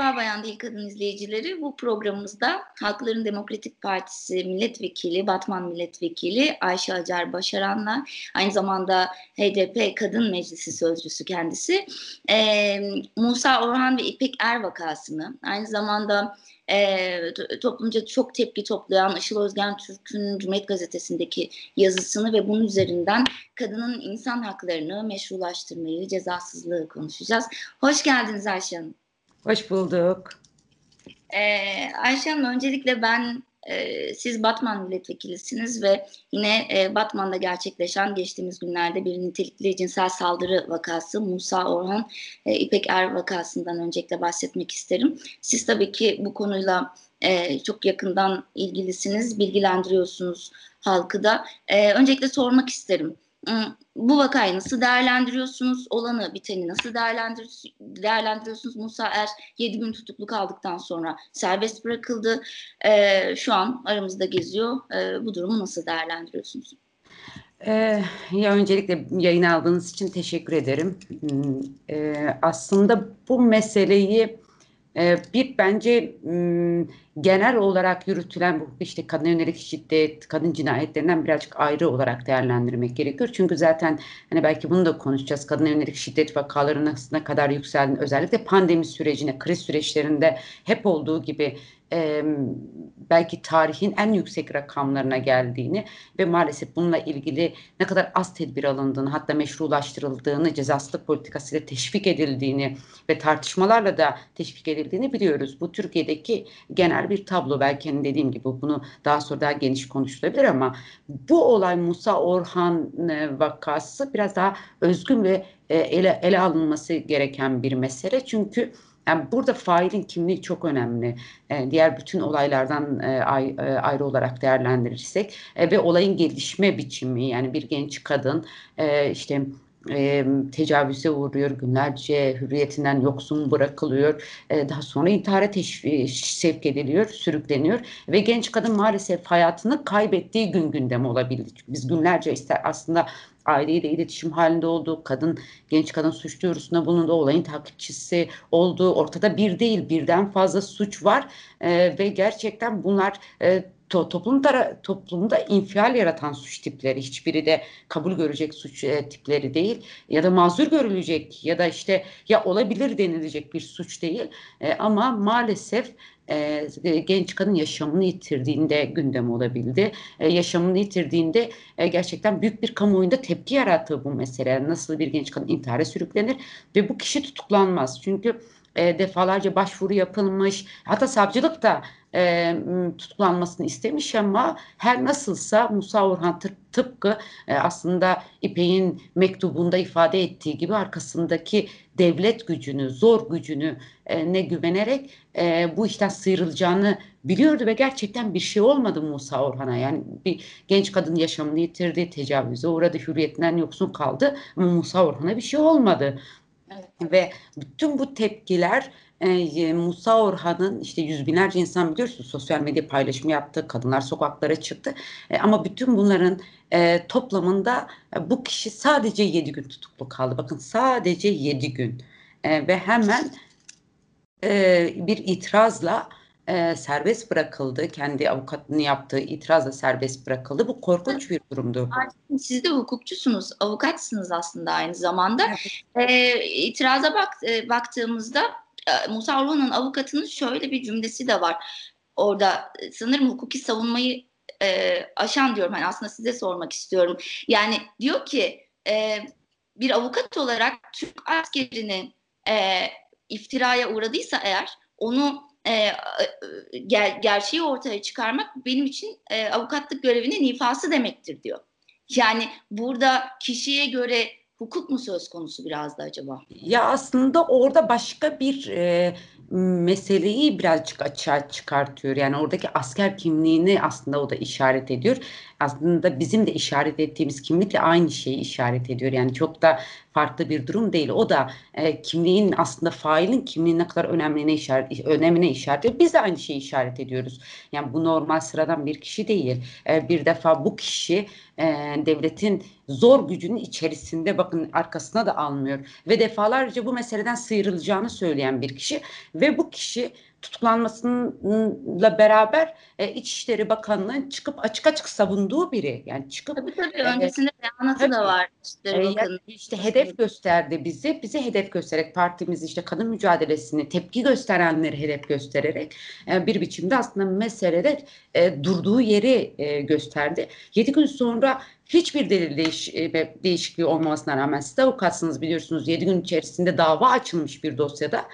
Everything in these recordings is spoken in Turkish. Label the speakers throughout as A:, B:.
A: Merhaba Bayan Değil Kadın izleyicileri. Bu programımızda Halkların Demokratik Partisi Milletvekili, Batman Milletvekili Ayşe Acar Başaran'la aynı zamanda HDP Kadın Meclisi Sözcüsü kendisi e, Musa Orhan ve İpek Er vakasını aynı zamanda e, toplumca çok tepki toplayan Işıl Özgen Türk'ün Cumhuriyet Gazetesi'ndeki yazısını ve bunun üzerinden kadının insan haklarını meşrulaştırmayı, cezasızlığı konuşacağız. Hoş geldiniz Ayşe Hanım.
B: Hoş bulduk.
A: Ee, Ayşe Hanım öncelikle ben e, siz Batman milletvekilisiniz ve yine e, Batman'da gerçekleşen geçtiğimiz günlerde bir nitelikli cinsel saldırı vakası Musa Orhan e, İpek Er vakasından öncelikle bahsetmek isterim. Siz tabii ki bu konuyla e, çok yakından ilgilisiniz, bilgilendiriyorsunuz halkı da. E, öncelikle sormak isterim bu vakayı nasıl değerlendiriyorsunuz? Olanı biteni nasıl değerlendir değerlendiriyorsunuz? Musa Er 7 gün tutuklu kaldıktan sonra serbest bırakıldı. Ee, şu an aramızda geziyor. Ee, bu durumu nasıl değerlendiriyorsunuz?
B: Ee, ya öncelikle yayın aldığınız için teşekkür ederim. Ee, aslında bu meseleyi e, bir bence genel olarak yürütülen bu işte kadın yönelik şiddet, kadın cinayetlerinden birazcık ayrı olarak değerlendirmek gerekiyor. Çünkü zaten hani belki bunu da konuşacağız. Kadın yönelik şiddet vakalarının ne kadar yükseldiğini özellikle pandemi sürecine, kriz süreçlerinde hep olduğu gibi e, belki tarihin en yüksek rakamlarına geldiğini ve maalesef bununla ilgili ne kadar az tedbir alındığını hatta meşrulaştırıldığını cezasızlık politikasıyla teşvik edildiğini ve tartışmalarla da teşvik edildiğini biliyoruz. Bu Türkiye'deki genel bir tablo belki hani dediğim gibi bunu daha sonra daha geniş konuşulabilir ama bu olay Musa Orhan vakası biraz daha özgün ve ele, ele alınması gereken bir mesele. Çünkü yani burada failin kimliği çok önemli. E, diğer bütün olaylardan e, ay, e, ayrı olarak değerlendirirsek e, ve olayın gelişme biçimi yani bir genç kadın e, işte e, tecavüze uğruyor, günlerce hürriyetinden yoksun bırakılıyor, e, daha sonra intihara sevk ediliyor, sürükleniyor ve genç kadın maalesef hayatını kaybettiği gün gündem olabildi. Biz günlerce ister aslında aileyle iletişim halinde olduğu, kadın, genç kadın suç duyurusunda bulunduğu olayın takipçisi olduğu ortada bir değil birden fazla suç var. E, ve gerçekten bunlar e, to, toplumda, toplumda infial yaratan suç tipleri hiçbiri de kabul görecek suç e, tipleri değil ya da mazur görülecek ya da işte ya olabilir denilecek bir suç değil e, ama maalesef e, genç kadın yaşamını yitirdiğinde gündem olabildi. E, yaşamını yitirdiğinde e, gerçekten büyük bir kamuoyunda tepki yarattığı bu mesele. Nasıl bir genç kadın intihara sürüklenir ve bu kişi tutuklanmaz. Çünkü e, defalarca başvuru yapılmış. Hatta savcılık da e, tutuklanmasını istemiş ama her nasılsa Musa Orhan tıp, tıpkı e, aslında İpek'in mektubunda ifade ettiği gibi arkasındaki devlet gücünü, zor gücünü e, ne güvenerek e, bu işten sıyrılacağını biliyordu ve gerçekten bir şey olmadı Musa Orhan'a. Yani bir genç kadın yaşamını yitirdi, tecavüze uğradı, hürriyetinden yoksun kaldı ama Musa Orhan'a bir şey olmadı. Evet. Ve bütün bu tepkiler e, Musa Orhan'ın işte yüz binlerce insan biliyorsunuz sosyal medya paylaşımı yaptı, kadınlar sokaklara çıktı. E, ama bütün bunların e, toplamında e, bu kişi sadece yedi gün tutuklu kaldı. Bakın sadece yedi gün e, ve hemen e, bir itirazla e, serbest bırakıldı. Kendi avukatını yaptığı itirazla serbest bırakıldı. Bu korkunç bir durumdu.
A: Siz de hukukçusunuz, avukatsınız aslında aynı zamanda. Evet. E, itiraza bak, e, baktığımızda Musa Orhan'ın avukatının şöyle bir cümlesi de var. Orada e, sanırım hukuki savunmayı e, aşan diyorum. Hani aslında size sormak istiyorum. Yani diyor ki e, bir avukat olarak Türk askerinin e, iftiraya uğradıysa eğer onu e, ger, gerçeği ortaya çıkarmak benim için e, avukatlık görevinin ifası demektir diyor. Yani burada kişiye göre hukuk mu söz konusu biraz da acaba?
B: Ya aslında orada başka bir e, meseleyi birazcık açığa çıkartıyor. Yani oradaki asker kimliğini aslında o da işaret ediyor. Aslında bizim de işaret ettiğimiz kimlikle aynı şeyi işaret ediyor. Yani çok da farklı bir durum değil. O da e, kimliğin aslında failin kimliğin ne kadar önemli işaret, önemine işaret ediyor. Biz de aynı şeyi işaret ediyoruz. Yani bu normal sıradan bir kişi değil. E, bir defa bu kişi e, devletin zor gücünün içerisinde bakın arkasına da almıyor ve defalarca bu meseleden sıyrılacağını söyleyen bir kişi ve bu kişi tutuklanmasıyla beraber e, İçişleri Bakanlığı'nın çıkıp açık açık savunduğu biri. Yani çıkıp
A: tabii tabii e, öncesinde beyanatı da var.
B: İşte, e, yani işte hedef gösterdi bizi. Bizi hedef göstererek partimiz işte kadın mücadelesini tepki gösterenleri hedef göstererek e, bir biçimde aslında meselede e, durduğu yeri e, gösterdi. Yedi gün sonra hiçbir delil değiş, e, değişikliği olmamasına rağmen siz avukatsınız biliyorsunuz 7 gün içerisinde dava açılmış bir dosyada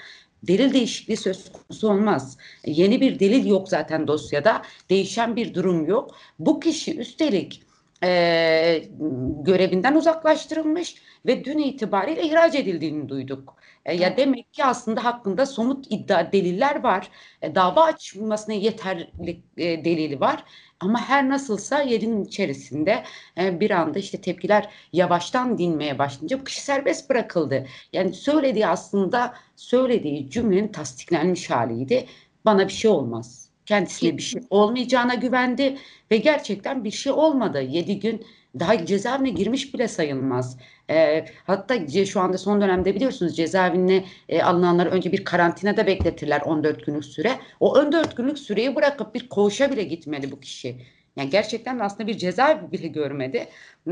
B: delil değişikliği söz konusu olmaz. Yeni bir delil yok zaten dosyada. Değişen bir durum yok. Bu kişi üstelik e, görevinden uzaklaştırılmış ve dün itibariyle ihraç edildiğini duyduk. E, ya demek ki aslında hakkında somut iddia deliller var. E, dava açılmasına yeterli e, delili var. Ama her nasılsa yerin içerisinde e, bir anda işte tepkiler yavaştan dinmeye başlayınca bu kişi serbest bırakıldı. Yani söylediği aslında söylediği cümlenin tasdiklenmiş haliydi. Bana bir şey olmaz. Kendisine bir şey olmayacağına güvendi ve gerçekten bir şey olmadı. Yedi gün daha cezaevine girmiş bile sayılmaz. E, hatta şu anda son dönemde biliyorsunuz cezaevine e, alınanları önce bir karantinada bekletirler 14 günlük süre. O 14 günlük süreyi bırakıp bir koğuşa bile gitmedi bu kişi. Yani gerçekten aslında bir cezaevi bile görmedi.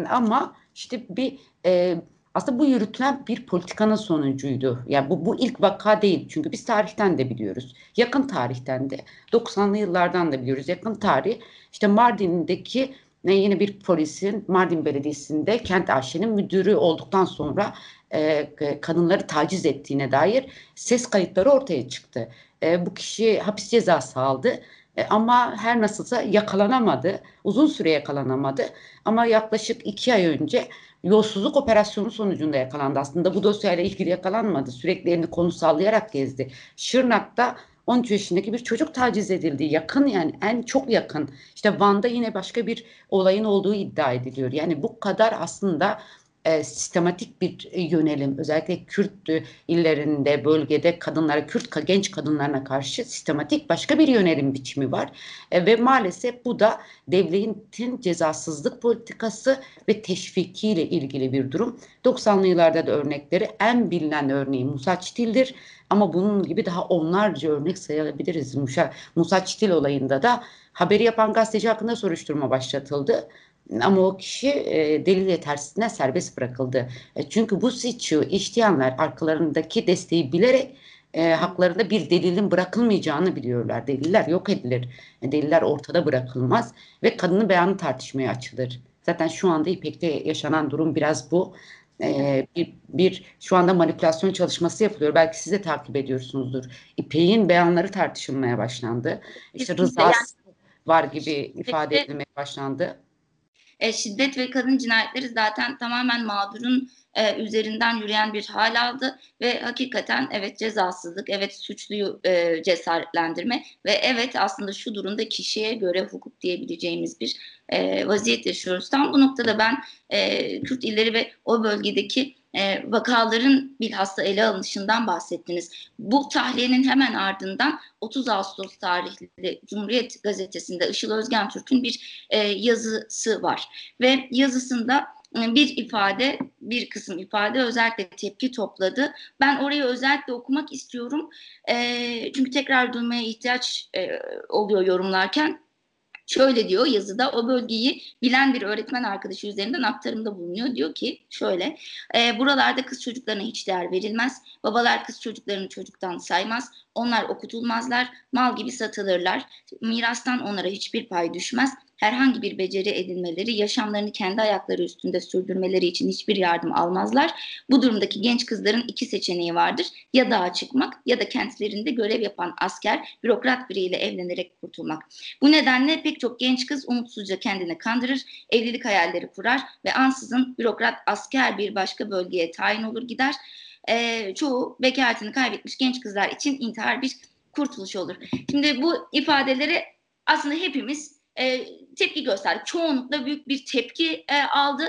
B: Ama işte bir e, aslında bu yürütülen bir politikanın sonucuydu. Yani bu, bu ilk vaka değil. Çünkü biz tarihten de biliyoruz. Yakın tarihten de 90'lı yıllardan da biliyoruz. Yakın tarih işte Mardin'deki yine bir polisin Mardin Belediyesi'nde kent aşçının müdürü olduktan sonra e, kadınları taciz ettiğine dair ses kayıtları ortaya çıktı. E, bu kişi hapis cezası aldı. E, ama her nasılsa yakalanamadı. Uzun süre yakalanamadı. Ama yaklaşık iki ay önce yolsuzluk operasyonu sonucunda yakalandı. Aslında bu dosyayla ilgili yakalanmadı. Sürekli elini konu sallayarak gezdi. Şırnak'ta 13 yaşındaki bir çocuk taciz edildi. Yakın yani en çok yakın. İşte Van'da yine başka bir olayın olduğu iddia ediliyor. Yani bu kadar aslında e, sistematik bir yönelim özellikle Kürt e, illerinde bölgede kadınlara Kürt genç kadınlarına karşı sistematik başka bir yönelim biçimi var e, ve maalesef bu da devletin cezasızlık politikası ve teşvikiyle ilgili bir durum. 90'lı yıllarda da örnekleri en bilinen örneği Musa Çitil'dir ama bunun gibi daha onlarca örnek sayabiliriz. Musa, Musa Çitil olayında da haberi yapan gazeteci hakkında soruşturma başlatıldı. Ama o kişi e, delil yetersizliğine serbest bırakıldı. E, çünkü bu suçu işleyenler arkalarındaki desteği bilerek e, haklarında bir delilin bırakılmayacağını biliyorlar. Deliller yok edilir. E, deliller ortada bırakılmaz ve kadının beyanı tartışmaya açılır. Zaten şu anda İpek'te yaşanan durum biraz bu. E, bir, bir şu anda manipülasyon çalışması yapılıyor. Belki siz de takip ediyorsunuzdur. İpek'in beyanları tartışılmaya başlandı. İşte rızası var gibi ifade edilmeye başlandı.
A: E, şiddet ve kadın cinayetleri zaten tamamen mağdurun e, üzerinden yürüyen bir hal aldı ve hakikaten evet cezasızlık, evet suçluyu e, cesaretlendirme ve evet aslında şu durumda kişiye göre hukuk diyebileceğimiz bir e, vaziyet yaşıyoruz. Tam bu noktada ben e, Kürt illeri ve o bölgedeki e, vakaların bilhassa ele alınışından bahsettiniz. Bu tahliyenin hemen ardından 30 Ağustos tarihli Cumhuriyet Gazetesi'nde Işıl Özgen Türk'ün bir e, yazısı var. Ve yazısında e, bir ifade, bir kısım ifade özellikle tepki topladı. Ben orayı özellikle okumak istiyorum. E, çünkü tekrar duymaya ihtiyaç e, oluyor yorumlarken. Şöyle diyor yazıda o bölgeyi bilen bir öğretmen arkadaşı üzerinden aktarımda bulunuyor. Diyor ki şöyle e, buralarda kız çocuklarına hiç değer verilmez. Babalar kız çocuklarını çocuktan saymaz. Onlar okutulmazlar. Mal gibi satılırlar. Mirastan onlara hiçbir pay düşmez herhangi bir beceri edinmeleri, yaşamlarını kendi ayakları üstünde sürdürmeleri için hiçbir yardım almazlar. Bu durumdaki genç kızların iki seçeneği vardır. Ya dağa çıkmak ya da kentlerinde görev yapan asker, bürokrat biriyle evlenerek kurtulmak. Bu nedenle pek çok genç kız umutsuzca kendini kandırır, evlilik hayalleri kurar ve ansızın bürokrat asker bir başka bölgeye tayin olur gider. Ee, çoğu bekaretini kaybetmiş genç kızlar için intihar bir kurtuluş olur. Şimdi bu ifadeleri aslında hepimiz e, tepki gösterdi. Çoğunlukla büyük bir tepki e, aldı.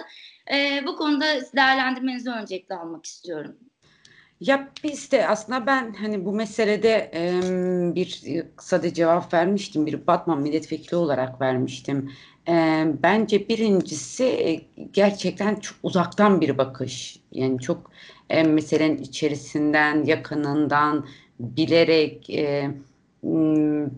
A: E, bu konuda değerlendirmenizi öncelikle almak istiyorum.
B: Ya biz de aslında ben hani bu meselede e, bir kısa da cevap vermiştim. Bir Batman milletvekili olarak vermiştim. E, bence birincisi e, gerçekten çok uzaktan bir bakış. Yani çok e, meselenin içerisinden, yakınından bilerek e,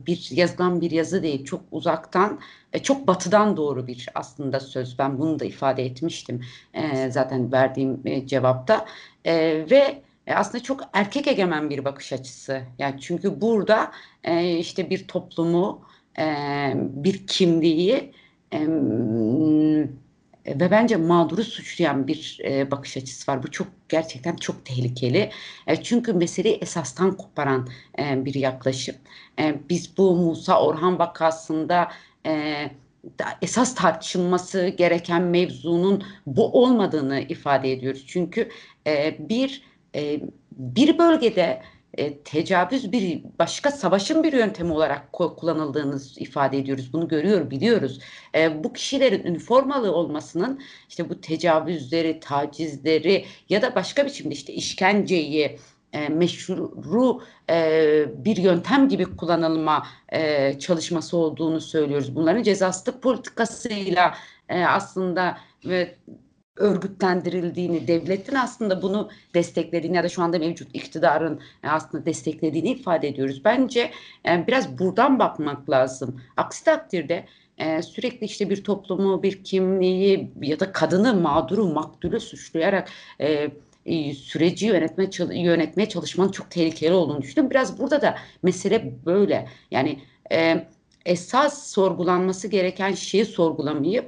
B: bir yazılan bir yazı değil. Çok uzaktan, e, çok batıdan doğru bir aslında söz. Ben bunu da ifade etmiştim e, zaten verdiğim e, cevapta. E, ve e, aslında çok erkek egemen bir bakış açısı. Yani çünkü burada e, işte bir toplumu, bir kimliği ve bence mağduru suçlayan bir e, bakış açısı var. Bu çok gerçekten çok tehlikeli. E, çünkü meseleyi esastan koparan e, bir yaklaşım. E, biz bu Musa Orhan vakasında e, esas tartışılması gereken mevzunun bu olmadığını ifade ediyoruz. Çünkü e, bir e, bir bölgede e, tecavüz bir başka savaşın bir yöntemi olarak kullanıldığını ifade ediyoruz. Bunu görüyor, biliyoruz. E, bu kişilerin üniformalı olmasının işte bu tecavüzleri, tacizleri ya da başka biçimde işte işkenceyi e, meşru e, bir yöntem gibi kullanılma e, çalışması olduğunu söylüyoruz. Bunların cezasızlık politikasıyla e, aslında ve örgütlendirildiğini, devletin aslında bunu desteklediğini ya da şu anda mevcut iktidarın e, aslında desteklediğini ifade ediyoruz. Bence e, biraz buradan bakmak lazım. Aksi takdirde e, sürekli işte bir toplumu, bir kimliği ya da kadını mağduru, maktulü suçlayarak süreci yönetme yönetmeye çalışmanın çok tehlikeli olduğunu düşünüyorum. Biraz burada da mesele böyle. Yani esas sorgulanması gereken şeyi sorgulamayıp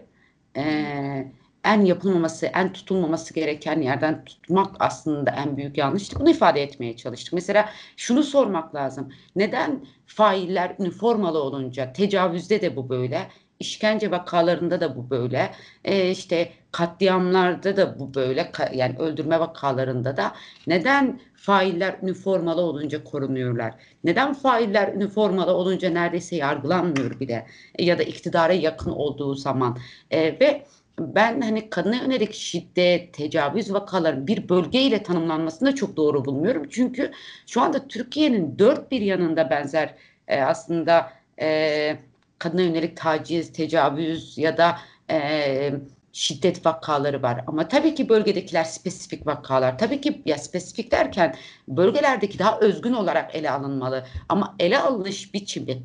B: en yapılmaması, en tutulmaması gereken yerden tutmak aslında en büyük yanlışlık. Bunu ifade etmeye çalıştık. Mesela şunu sormak lazım. Neden failler üniformalı olunca tecavüzde de bu böyle, işkence vakalarında da bu böyle, e işte katliamlarda da bu böyle, yani öldürme vakalarında da neden failler üniformalı olunca korunuyorlar? Neden failler üniformalı olunca neredeyse yargılanmıyor bile e, ya da iktidara yakın olduğu zaman e, ve ben hani kadına yönelik şiddet, tecavüz vakaları bir bölgeyle tanımlanmasını da çok doğru bulmuyorum. Çünkü şu anda Türkiye'nin dört bir yanında benzer e, aslında e, kadına yönelik taciz, tecavüz ya da e, şiddet vakaları var. Ama tabii ki bölgedekiler spesifik vakalar. Tabii ki ya spesifik derken bölgelerdeki daha özgün olarak ele alınmalı. Ama ele alınış biçimi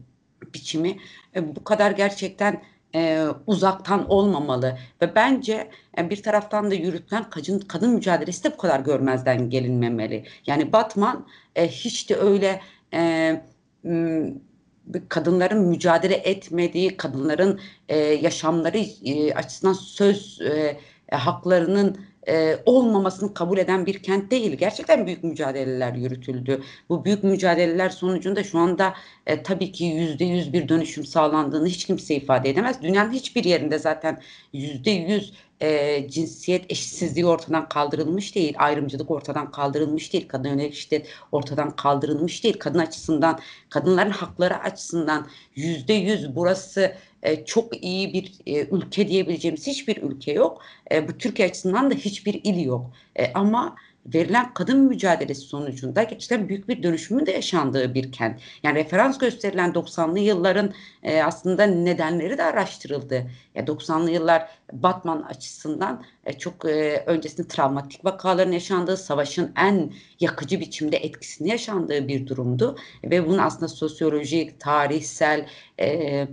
B: biçimi e, bu kadar gerçekten e, uzaktan olmamalı ve bence yani bir taraftan da yürütülen kadın kadın mücadelesi de bu kadar görmezden gelinmemeli. Yani Batman e, hiç de öyle e, kadınların mücadele etmediği, kadınların e, yaşamları e, açısından söz e, haklarının e, olmamasını kabul eden bir kent değil. Gerçekten büyük mücadeleler yürütüldü. Bu büyük mücadeleler sonucunda şu anda e, tabii ki yüzde yüz bir dönüşüm sağlandığını hiç kimse ifade edemez. Dünyanın hiçbir yerinde zaten yüzde yüz e, cinsiyet eşitsizliği ortadan kaldırılmış değil, ayrımcılık ortadan kaldırılmış değil, kadın yönelik şiddet ortadan kaldırılmış değil. Kadın açısından, kadınların hakları açısından yüzde yüz burası e, çok iyi bir e, ülke diyebileceğimiz hiçbir ülke yok. E, bu Türkiye açısından da hiçbir il yok. Ama verilen kadın mücadelesi sonucunda gerçekten büyük bir dönüşümün de yaşandığı bir kent. Yani referans gösterilen 90'lı yılların aslında nedenleri de araştırıldı. Ya 90'lı yıllar Batman açısından çok öncesinde travmatik vakaların yaşandığı, savaşın en yakıcı biçimde etkisini yaşandığı bir durumdu. Ve bunun aslında sosyolojik, tarihsel, e,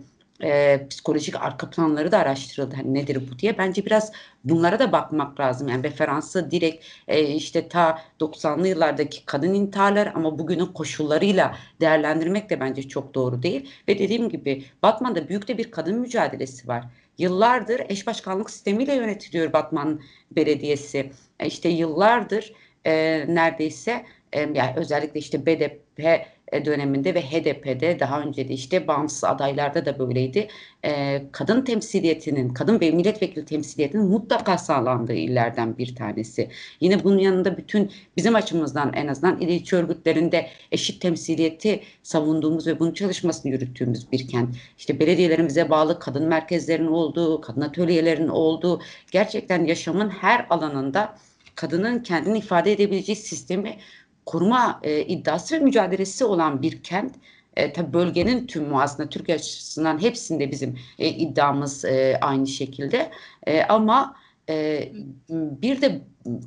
B: e, psikolojik arka planları da araştırıldı. Hani nedir bu diye. Bence biraz bunlara da bakmak lazım. Yani referansı direkt e, işte ta 90'lı yıllardaki kadın intiharlar ama bugünün koşullarıyla değerlendirmek de bence çok doğru değil. Ve dediğim gibi Batman'da büyük de bir kadın mücadelesi var. Yıllardır eş başkanlık sistemiyle yönetiliyor Batman Belediyesi. E, işte yıllardır e, neredeyse e, yani özellikle işte BDP döneminde ve HDP'de daha önce de işte bağımsız adaylarda da böyleydi. E, kadın temsiliyetinin, kadın ve milletvekili temsiliyetinin mutlaka sağlandığı illerden bir tanesi. Yine bunun yanında bütün bizim açımızdan en azından ilçe örgütlerinde eşit temsiliyeti savunduğumuz ve bunun çalışmasını yürüttüğümüz bir kent. İşte belediyelerimize bağlı kadın merkezlerinin olduğu, kadın atölyelerinin olduğu, gerçekten yaşamın her alanında kadının kendini ifade edebileceği sistemi koruma e, iddiası ve mücadelesi olan bir kent. E, tabii bölgenin tüm aslında Türkiye açısından hepsinde bizim e, iddiamız e, aynı şekilde. E, ama e, bir de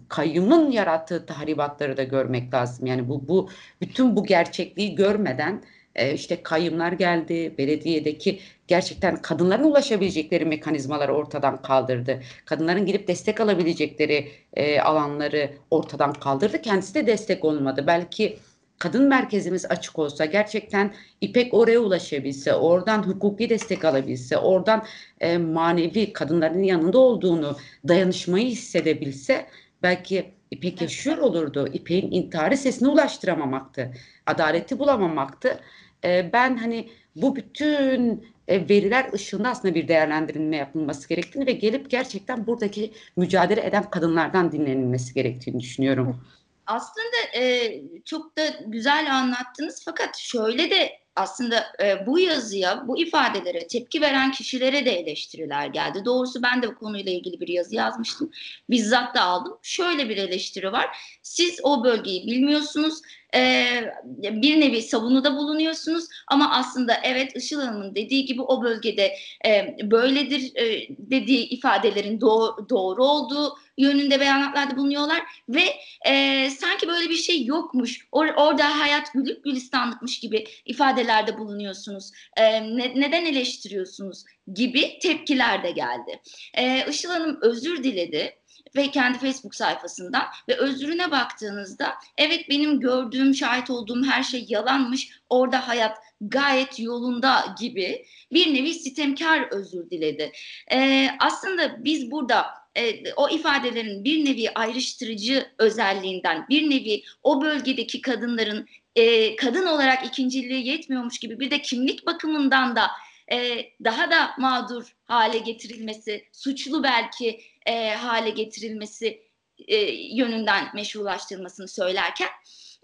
B: kayyumun yarattığı tahribatları da görmek lazım. Yani bu bu bütün bu gerçekliği görmeden e, işte kayyumlar geldi, belediyedeki gerçekten kadınların ulaşabilecekleri mekanizmaları ortadan kaldırdı. Kadınların gidip destek alabilecekleri e, alanları ortadan kaldırdı. Kendisi de destek olmadı. Belki kadın merkezimiz açık olsa gerçekten İpek oraya ulaşabilse, oradan hukuki destek alabilse, oradan e, manevi kadınların yanında olduğunu, dayanışmayı hissedebilse belki İpek yaşıyor olurdu. İpek'in intiharı sesini ulaştıramamaktı. Adaleti bulamamaktı. E, ben hani bu bütün e, veriler ışığında aslında bir değerlendirilme yapılması gerektiğini ve gelip gerçekten buradaki mücadele eden kadınlardan dinlenilmesi gerektiğini düşünüyorum.
A: Aslında e, çok da güzel anlattınız fakat şöyle de aslında e, bu yazıya, bu ifadelere tepki veren kişilere de eleştiriler geldi. Doğrusu ben de bu konuyla ilgili bir yazı yazmıştım. Bizzat da aldım. Şöyle bir eleştiri var. Siz o bölgeyi bilmiyorsunuz e, bir nevi savunuda bulunuyorsunuz. Ama aslında evet Işıl Hanım'ın dediği gibi o bölgede e, böyledir e, dediği ifadelerin doğru, olduğu yönünde beyanatlarda bulunuyorlar. Ve e, sanki böyle bir şey yokmuş or, orada hayat gülük gülistanlıkmış gibi ifadelerde bulunuyorsunuz. Ne, neden eleştiriyorsunuz gibi tepkiler de geldi. E, Işıl Hanım özür diledi ve kendi Facebook sayfasından ve özrüne baktığınızda evet benim gördüğüm, şahit olduğum her şey yalanmış. Orada hayat gayet yolunda gibi bir nevi sitemkar özür diledi. Ee, aslında biz burada e, o ifadelerin bir nevi ayrıştırıcı özelliğinden, bir nevi o bölgedeki kadınların e, kadın olarak ikinciliği yetmiyormuş gibi bir de kimlik bakımından da e, daha da mağdur hale getirilmesi, suçlu belki e, hale getirilmesi e, yönünden meşrulaştırılmasını söylerken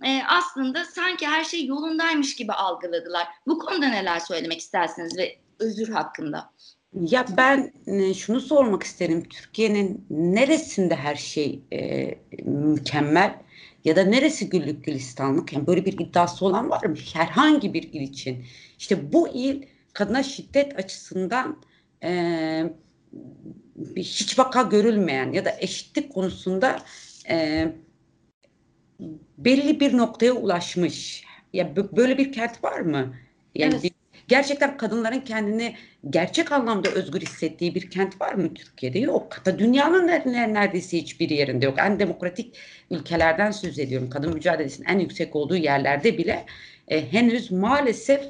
A: e, aslında sanki her şey yolundaymış gibi algıladılar. Bu konuda neler söylemek istersiniz ve özür hakkında?
B: Ya ben e, şunu sormak isterim. Türkiye'nin neresinde her şey e, mükemmel ya da neresi güllük gülistanlık? Yani böyle bir iddiası olan var mı? Herhangi bir il için. İşte bu il kadına şiddet açısından e, hiç vaka görülmeyen ya da eşitlik konusunda e, belli bir noktaya ulaşmış. Ya böyle bir kent var mı? Yani evet. bir, gerçekten kadınların kendini gerçek anlamda özgür hissettiği bir kent var mı Türkiye'de? Yok. Hatta dünyanın neredeyse hiçbir yerinde yok. En demokratik ülkelerden söz ediyorum. Kadın mücadelesinin en yüksek olduğu yerlerde bile e, henüz maalesef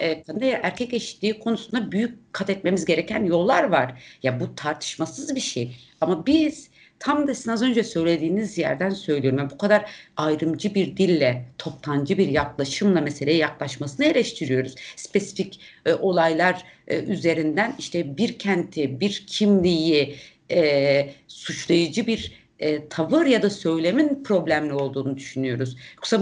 B: e, kadın erkek eşitliği konusunda büyük kat etmemiz gereken yollar var. Ya bu tartışmasız bir şey. Ama biz tam da sizin az önce söylediğiniz yerden söylüyorum. Yani bu kadar ayrımcı bir dille, toptancı bir yaklaşımla meseleye yaklaşmasını eleştiriyoruz. Spesifik e, olaylar e, üzerinden işte bir kenti, bir kimliği e, suçlayıcı bir e, tavır ya da söylemin problemli olduğunu düşünüyoruz. Yoksa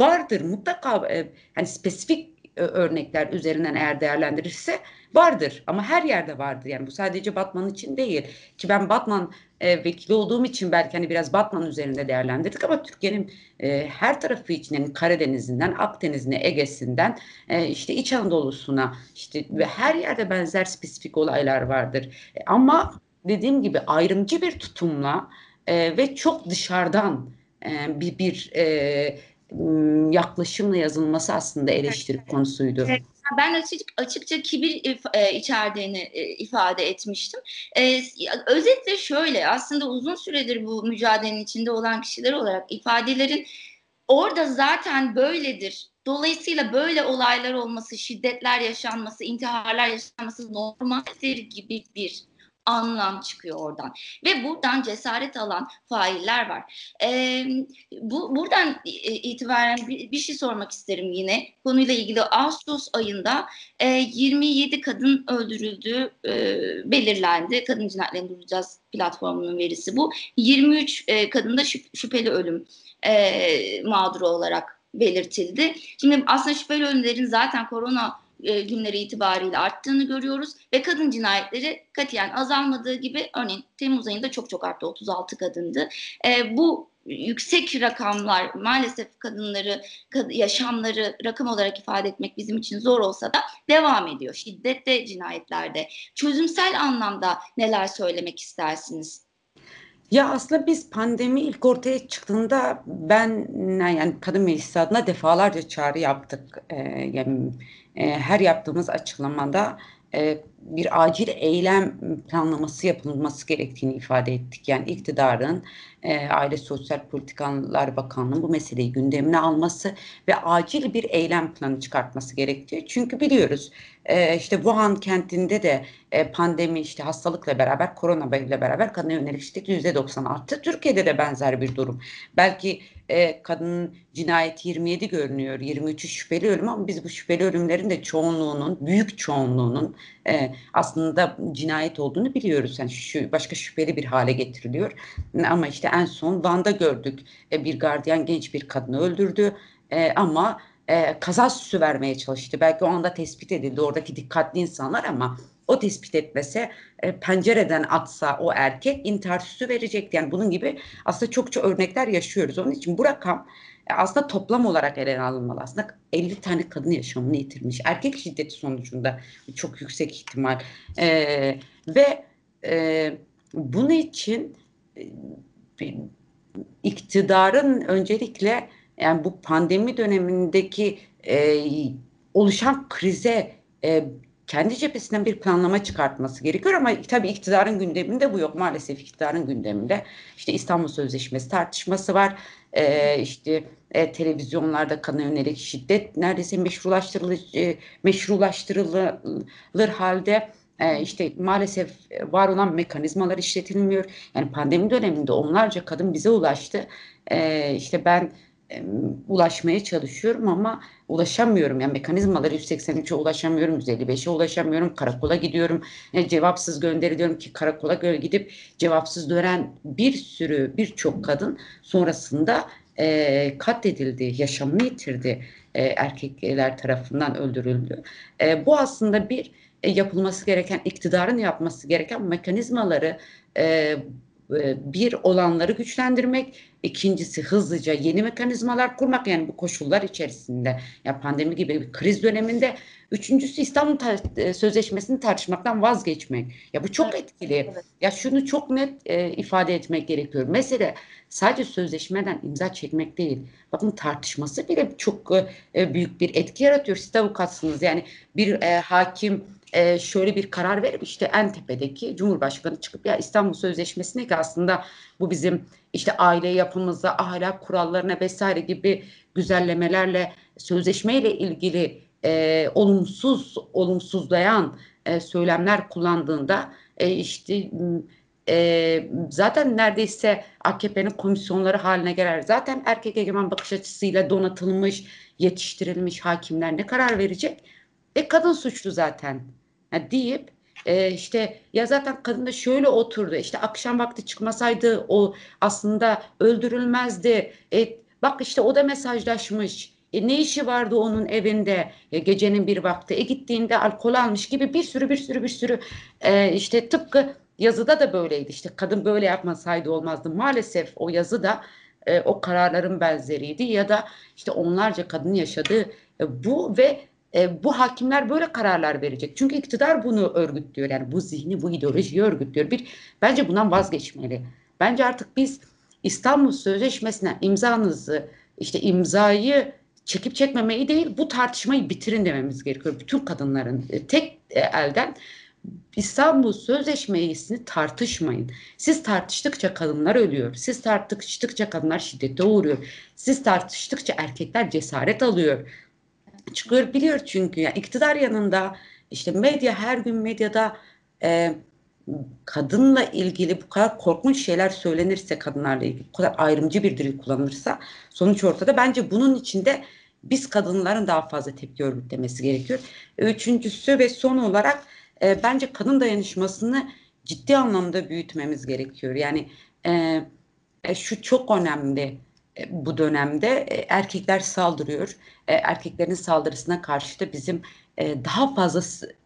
B: vardır. Mutlaka e, hani spesifik e, örnekler üzerinden eğer değerlendirirse vardır. Ama her yerde vardır. Yani bu sadece Batman için değil. Ki ben Batman e, vekili olduğum için belki hani biraz Batman üzerinde değerlendirdik ama Türkiye'nin e, her tarafı için yani Karadeniz'inden Akdeniz'ine Ege'sinden e, işte İç Anadolu'suna işte ve her yerde benzer spesifik olaylar vardır. E, ama dediğim gibi ayrımcı bir tutumla e, ve çok dışarıdan e, bir bir e, yaklaşımla yazılması aslında eleştiri evet. konusuydu. Evet.
A: Ben açık, açıkça kibir e, içerdiğini e, ifade etmiştim. E, özetle şöyle aslında uzun süredir bu mücadelenin içinde olan kişiler olarak ifadelerin orada zaten böyledir. Dolayısıyla böyle olaylar olması, şiddetler yaşanması, intiharlar yaşanması normaldir gibi bir anlam çıkıyor oradan. Ve buradan cesaret alan failler var. E, bu Buradan itibaren bir, bir şey sormak isterim yine. Konuyla ilgili Ağustos ayında e, 27 kadın öldürüldüğü e, belirlendi. Kadın cinayetlerini duracağız platformunun verisi bu. 23 e, kadında şüp, şüpheli ölüm e, mağduru olarak belirtildi. Şimdi aslında şüpheli ölümlerin zaten korona e, günleri itibariyle arttığını görüyoruz ve kadın cinayetleri katiyen azalmadığı gibi örneğin Temmuz ayında çok çok arttı 36 kadındı. E, bu yüksek rakamlar maalesef kadınları kad yaşamları rakam olarak ifade etmek bizim için zor olsa da devam ediyor. Şiddette cinayetlerde çözümsel anlamda neler söylemek istersiniz?
B: Ya aslında biz pandemi ilk ortaya çıktığında ben yani kadın meclisi adına defalarca çağrı yaptık. Ee, yani her yaptığımız açıklamada bir acil eylem planlaması yapılması gerektiğini ifade ettik. Yani iktidarın e, Aile Sosyal Politikalar Bakanlığı bu meseleyi gündemine alması ve acil bir eylem planı çıkartması gerekiyor. Çünkü biliyoruz e, işte Wuhan kentinde de e, pandemi işte hastalıkla beraber korona ile beraber kadına yönelik şiddet %90 arttı. Türkiye'de de benzer bir durum. Belki e, kadının cinayeti 27 görünüyor, 23'ü şüpheli ölüm ama biz bu şüpheli ölümlerin de çoğunluğunun, büyük çoğunluğunun e, aslında cinayet olduğunu biliyoruz. Yani şu başka şüpheli bir hale getiriliyor. Ama işte en son Van'da gördük. E, bir gardiyan genç bir kadını öldürdü. E, ama e, kaza süsü vermeye çalıştı. Belki o anda tespit edildi oradaki dikkatli insanlar ama o tespit etmese e, pencereden atsa o erkek intihar süsü verecekti. Yani bunun gibi aslında çokça örnekler yaşıyoruz. Onun için bu rakam aslında toplam olarak ele alınmalı. Aslında 50 tane kadın yaşamını yitirmiş. Erkek şiddeti sonucunda çok yüksek ihtimal. E, ve e, bunun için e, iktidarın öncelikle yani bu pandemi dönemindeki e, oluşan krize e, kendi cephesinden bir planlama çıkartması gerekiyor ama tabii iktidarın gündeminde bu yok. Maalesef iktidarın gündeminde işte İstanbul Sözleşmesi tartışması var. Ee, işte e, televizyonlarda kana yönelik şiddet neredeyse meşrulaştırılır, e, meşrulaştırılır halde e, işte maalesef var olan mekanizmalar işletilmiyor. Yani pandemi döneminde onlarca kadın bize ulaştı. E, işte ben ulaşmaya çalışıyorum ama ulaşamıyorum. Yani mekanizmaları 183'e ulaşamıyorum, 155'e ulaşamıyorum, karakola gidiyorum. Yani cevapsız gönderiliyorum ki karakola gidip cevapsız dönen bir sürü birçok kadın sonrasında e, katledildi, yaşamını yitirdi, e, erkekler tarafından öldürüldü. E, bu aslında bir e, yapılması gereken, iktidarın yapması gereken mekanizmaları e, e, bir olanları güçlendirmek, ikincisi hızlıca yeni mekanizmalar kurmak yani bu koşullar içerisinde ya pandemi gibi bir kriz döneminde üçüncüsü İstanbul e, Sözleşmesi'ni tartışmaktan vazgeçmek. Ya bu çok evet, etkili. Evet. Ya şunu çok net e, ifade etmek gerekiyor. Mesela sadece sözleşmeden imza çekmek değil. Bakın tartışması bile çok e, büyük bir etki yaratıyor. Siz avukatsınız. Yani bir e, hakim e, şöyle bir karar verip işte en tepedeki Cumhurbaşkanı çıkıp ya İstanbul Sözleşmesi'ne ki aslında bu bizim işte aile yapımızda ahlak kurallarına vesaire gibi güzellemelerle sözleşmeyle ilgili e, olumsuz olumsuzlayan e, söylemler kullandığında e, işte e, zaten neredeyse AKP'nin komisyonları haline gelir. Zaten erkek egemen bakış açısıyla donatılmış, yetiştirilmiş hakimler ne karar verecek? E kadın suçlu zaten yani deyip e, işte ya zaten kadın da şöyle oturdu işte akşam vakti çıkmasaydı o aslında öldürülmezdi. E, bak işte o da mesajlaşmış. E, ne işi vardı onun evinde e, gecenin bir vakti? E, gittiğinde alkol almış gibi bir sürü bir sürü bir sürü e, işte tıpkı yazıda da böyleydi. İşte kadın böyle yapmasaydı olmazdı. Maalesef o yazı da e, o kararların benzeriydi ya da işte onlarca kadın yaşadığı e, bu ve e, bu hakimler böyle kararlar verecek. Çünkü iktidar bunu örgütlüyor. Yani bu zihni, bu ideolojiyi örgütlüyor. Bir, bence bundan vazgeçmeli. Bence artık biz İstanbul Sözleşmesi'ne imzanızı, işte imzayı çekip çekmemeyi değil, bu tartışmayı bitirin dememiz gerekiyor. Bütün kadınların e, tek e, elden İstanbul Sözleşmesi'ni tartışmayın. Siz tartıştıkça kadınlar ölüyor. Siz tartıştıkça kadınlar şiddete uğruyor. Siz tartıştıkça erkekler cesaret alıyor çıkıyor biliyor çünkü ya iktidar yanında işte medya her gün medyada e, kadınla ilgili bu kadar korkunç şeyler söylenirse kadınlarla ilgili bu kadar ayrımcı bir dil kullanılırsa sonuç ortada. Bence bunun içinde biz kadınların daha fazla tepki örgütlemesi gerekiyor. Üçüncüsü ve son olarak e, bence kadın dayanışmasını ciddi anlamda büyütmemiz gerekiyor. Yani e, e, şu çok önemli e, bu dönemde e, erkekler saldırıyor. E, erkeklerin saldırısına karşı da bizim e, daha fazla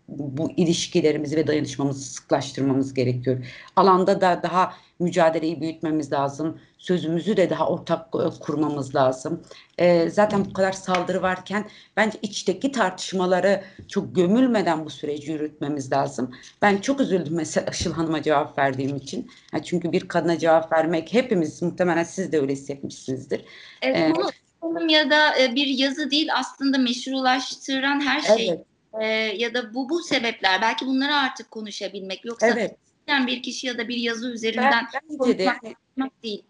B: bu ilişkilerimizi ve dayanışmamızı sıklaştırmamız gerekiyor. Alanda da daha mücadeleyi büyütmemiz lazım. Sözümüzü de daha ortak e, kurmamız lazım. E, zaten bu kadar saldırı varken bence içteki tartışmaları çok gömülmeden bu süreci yürütmemiz lazım. Ben çok üzüldüm mesela Işıl Hanım'a cevap verdiğim için. Yani çünkü bir kadına cevap vermek hepimiz muhtemelen siz de öyle hissetmişsinizdir.
A: Evet, ee, ya da e, bir yazı değil aslında meşrulaştıran her şey. Evet e, ya da bu bu sebepler belki bunları artık konuşabilmek yoksa
B: evet.
A: bir kişi ya da bir yazı üzerinden
B: ben, bence de yani, değil.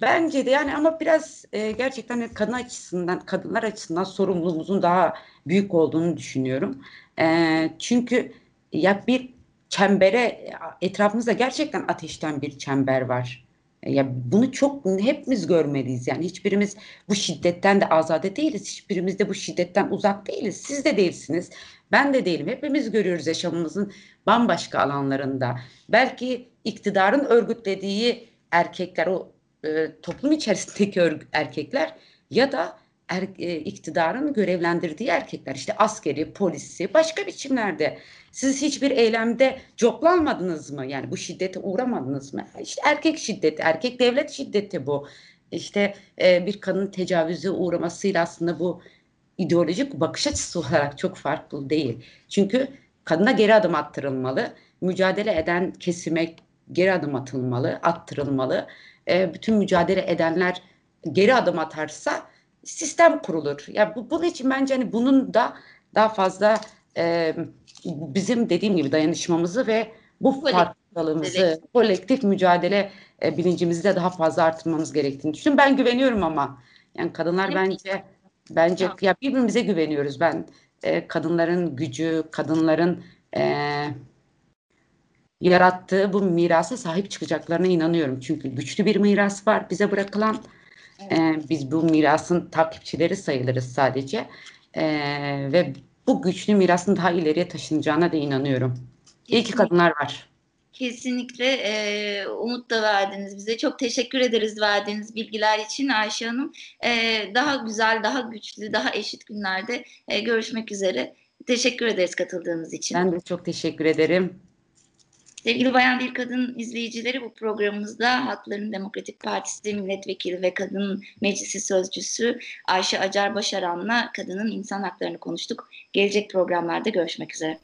B: Bence de yani ama biraz e, gerçekten kadın açısından, kadınlar açısından sorumluluğumuzun daha büyük olduğunu düşünüyorum. E, çünkü ya bir çembere etrafımızda gerçekten ateşten bir çember var. Ya bunu çok hepimiz görmeliyiz yani hiçbirimiz bu şiddetten de azade değiliz. Hiçbirimiz de bu şiddetten uzak değiliz. Siz de değilsiniz. Ben de değilim. Hepimiz görüyoruz yaşamımızın bambaşka alanlarında. Belki iktidarın örgütlediği erkekler o e, toplum içerisindeki örgü, erkekler ya da er, e, iktidarın görevlendirdiği erkekler işte askeri, polisi başka biçimlerde siz hiçbir eylemde coplanmadınız mı? Yani bu şiddete uğramadınız mı? İşte erkek şiddeti, erkek devlet şiddeti bu. İşte e, bir kadının tecavüze uğramasıyla aslında bu ideolojik bakış açısı olarak çok farklı değil. Çünkü kadına geri adım attırılmalı. Mücadele eden kesime geri adım atılmalı, attırılmalı. E, bütün mücadele edenler geri adım atarsa sistem kurulur. Ya yani bu, bunun için bence hani bunun da daha fazla e, bizim dediğim gibi dayanışmamızı ve bu farklılığımızı, kolektif mücadele e, bilincimizi de daha fazla artırmamız gerektiğini düşünüyorum. Ben güveniyorum ama yani kadınlar bence bence ya birbirimize güveniyoruz. Ben e, kadınların gücü, kadınların e, yarattığı bu mirasa sahip çıkacaklarına inanıyorum. Çünkü güçlü bir miras var bize bırakılan. Evet. E, biz bu mirasın takipçileri sayılırız sadece. E, ve bu güçlü mirasın daha ileriye taşınacağına da inanıyorum. İyi ki kadınlar var.
A: Kesinlikle e, umut da verdiniz bize. Çok teşekkür ederiz verdiğiniz bilgiler için Ayşe Hanım. E, daha güzel, daha güçlü, daha eşit günlerde e, görüşmek üzere. Teşekkür ederiz katıldığınız için.
B: Ben de çok teşekkür ederim.
A: Sevgili Bayan Bir Kadın izleyicileri bu programımızda Halkların Demokratik Partisi milletvekili ve kadın meclisi sözcüsü Ayşe Acar Başaran'la kadının insan haklarını konuştuk. Gelecek programlarda görüşmek üzere.